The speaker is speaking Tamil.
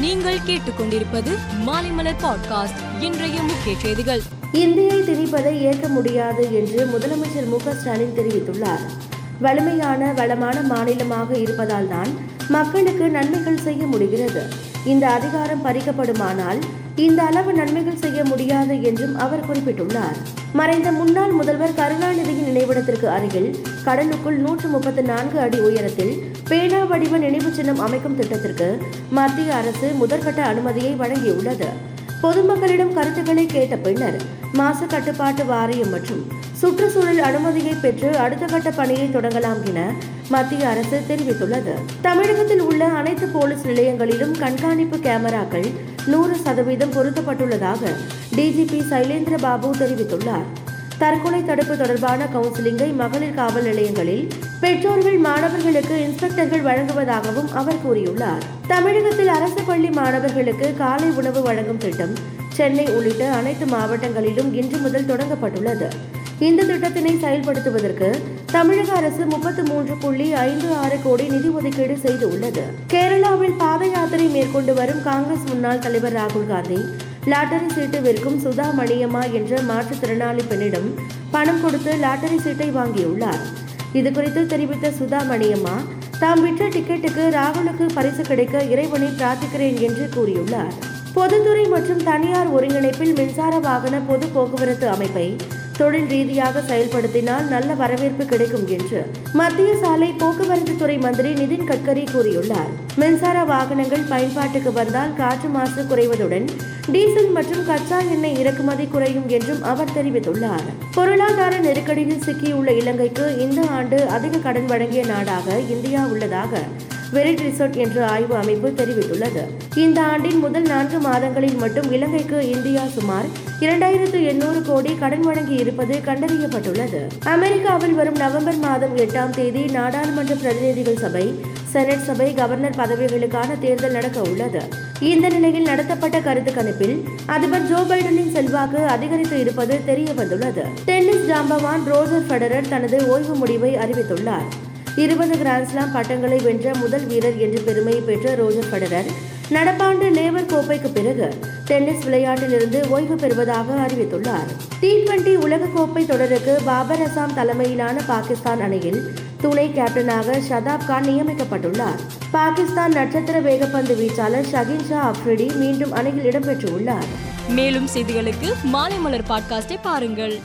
நீங்கள் கேட்டுக்கொண்டிருப்பது மாலைமலர் பாட்காஸ்ட். இன்றைய முக்கிய செய்திகள். இந்தியை திணிப்பதை ஏற்க முடியாது என்று முதலமைச்சர் மு ஸ்டாலின் தெரிவித்துள்ளார். வலிமையான வளமான மாநிலமாக இருப்பதால் தான் மக்களுக்கு நன்மைகள் செய்ய முடிகிறது. இந்த அதிகாரம் பறிக்கப்படுமானால் இந்த அளவு நன்மைகள் செய்ய முடியாது என்றும் அவர் குறிப்பிட்டுள்ளார். மறைந்த முன்னாள் முதல்வர் கருணாநிதியின் நினைவிடத்திற்கு அருகில் கடலுக்குள் நூற்று முப்பத்தி நான்கு அடி உயரத்தில் வடிவ நினைவு சின்னம் அமைக்கும் திட்டத்திற்கு மத்திய அரசு முதற்கட்ட அனுமதியை வழங்கியுள்ளது. பொதுமக்களிடம் கருத்துக்களை கேட்ட பின்னர் மாசு கட்டுப்பாட்டு வாரியம் மற்றும் சுற்றுச்சூழல் அனுமதியை பெற்று அடுத்த கட்ட பணியை தொடங்கலாம் என மத்திய அரசு தெரிவித்துள்ளது. தமிழகத்தில் உள்ள அனைத்து போலீஸ் நிலையங்களிலும் கண்காணிப்பு கேமராக்கள் நூறு சதவீதம் பொருத்தப்பட்டுள்ளதாக டிஜிபி சைலேந்திர பாபு தெரிவித்துள்ளார். தற்கொலை தடுப்பு தொடர்பான கவுன்சிலிங்கை மகளிர் காவல் நிலையங்களில் பெற்றோர்கள் மாணவர்களுக்கு இன்ஸ்பெக்டர்கள் வழங்குவதாகவும் அவர் கூறியுள்ளார். தமிழகத்தில் அரசு பள்ளி மாணவர்களுக்கு காலை உணவு வழங்கும் திட்டம் சென்னை உள்ளிட்ட அனைத்து மாவட்டங்களிலும் இன்று முதல் தொடங்கப்பட்டுள்ளது. இந்த திட்டத்தினை செயல்படுத்துவதற்கு தமிழக அரசு முப்பத்தி மூன்று புள்ளி ஐந்து ஆறு கோடி நிதி ஒதுக்கீடு செய்துள்ளது. கேரளாவில் பாத யாத்திரை மேற்கொண்டு வரும் காங்கிரஸ் முன்னாள் தலைவர் ராகுல் காந்தி லாட்டரி சீட்டு விற்கும் சுதா மணியம்மா என்ற மாற்றுத்திறனாளி பெண்ணிடம் பணம் கொடுத்து லாட்டரி சீட்டை வாங்கியுள்ளார். இது குறித்து தெரிவித்த சுதா மணியம்மா தாம் விற்ற டிக்கெட்டுக்கு ராகுலுக்கு பரிசு கிடைக்க இறைவனை பிரார்த்திக்கிறேன் என்று கூறியுள்ளார். பொதுத்துறை மற்றும் தனியார் ஒருங்கிணைப்பில் மின்சார வாகன பொது போக்குவரத்து அமைப்பை தொழில் ரீதியாக செயல்படுத்தினால் நல்ல வரவேற்பு கிடைக்கும் என்று மத்திய சாலை போக்குவரத்து துறை மந்திரி நிதின் கட்கரி கூறியுள்ளார். மின்சார வாகனங்கள் பயன்பாட்டுக்கு வந்தால் காற்று மாசு குறைவதுடன் டீசல் மற்றும் கச்சா எண்ணெய் இறக்குமதி குறையும் என்றும் அவர் தெரிவித்துள்ளார். பொருளாதார நெருக்கடியில் சிக்கியுள்ள இலங்கைக்கு இந்த ஆண்டு அதிக கடன் வழங்கிய நாடாக இந்தியா உள்ளதாக வெரிட் ரிசர்ட் என்ற ஆய்வு அமைப்பு தெரிவித்துள்ளது. இந்த ஆண்டின் முதல் நான்கு மாதங்களில் மட்டும் இலங்கைக்கு இந்தியா சுமார் இரண்டாயிரத்து எண்ணூறு கோடி கடன் வழங்கி இருப்பது கண்டறியப்பட்டுள்ளது. அமெரிக்காவில் வரும் நவம்பர் மாதம் எட்டாம் தேதி நாடாளுமன்ற பிரதிநிதிகள் சபை செனட் சபை கவர்னர் பதவிகளுக்கான தேர்தல் நடக்க உள்ளது. இந்த நிலையில் நடத்தப்பட்ட கருத்து கணிப்பில் அதிபர் ஜோ பைடனின் செல்வாக்கு அதிகரித்து இருப்பது தெரிய வந்துள்ளது டென்னிஸ் ஜாம்பவான் ரோஜர் ஃபெடரர் தனது ஓய்வு முடிவை அறிவித்துள்ளார். இருபது கிராண்ட்ஸ்லாம் பட்டங்களை வென்ற முதல் வீரர் என்ற பெருமையை பெற்ற ரோஜர் ஃபெடரர் நடப்பாண்டு லேவர் கோப்பைக்கு பிறகு டென்னிஸ் விளையாட்டிலிருந்து ஓய்வு பெறுவதாக அறிவித்துள்ளார். டி டுவெண்டி உலகக்கோப்பை தொடருக்கு பாபர் அசாம் தலைமையிலான பாகிஸ்தான் அணியில் துணை கேப்டனாக ஷதாப் கான் நியமிக்கப்பட்டுள்ளார். பாகிஸ்தான் நட்சத்திர வேகப்பந்து வீச்சாளர் ஷகின் ஷா அப்ரிடி மீண்டும் அணியில் இடம்பெற்றுள்ளார். மேலும் செய்திகளுக்கு மாலைமலர் பாட்காஸ்டை பாருங்கள்.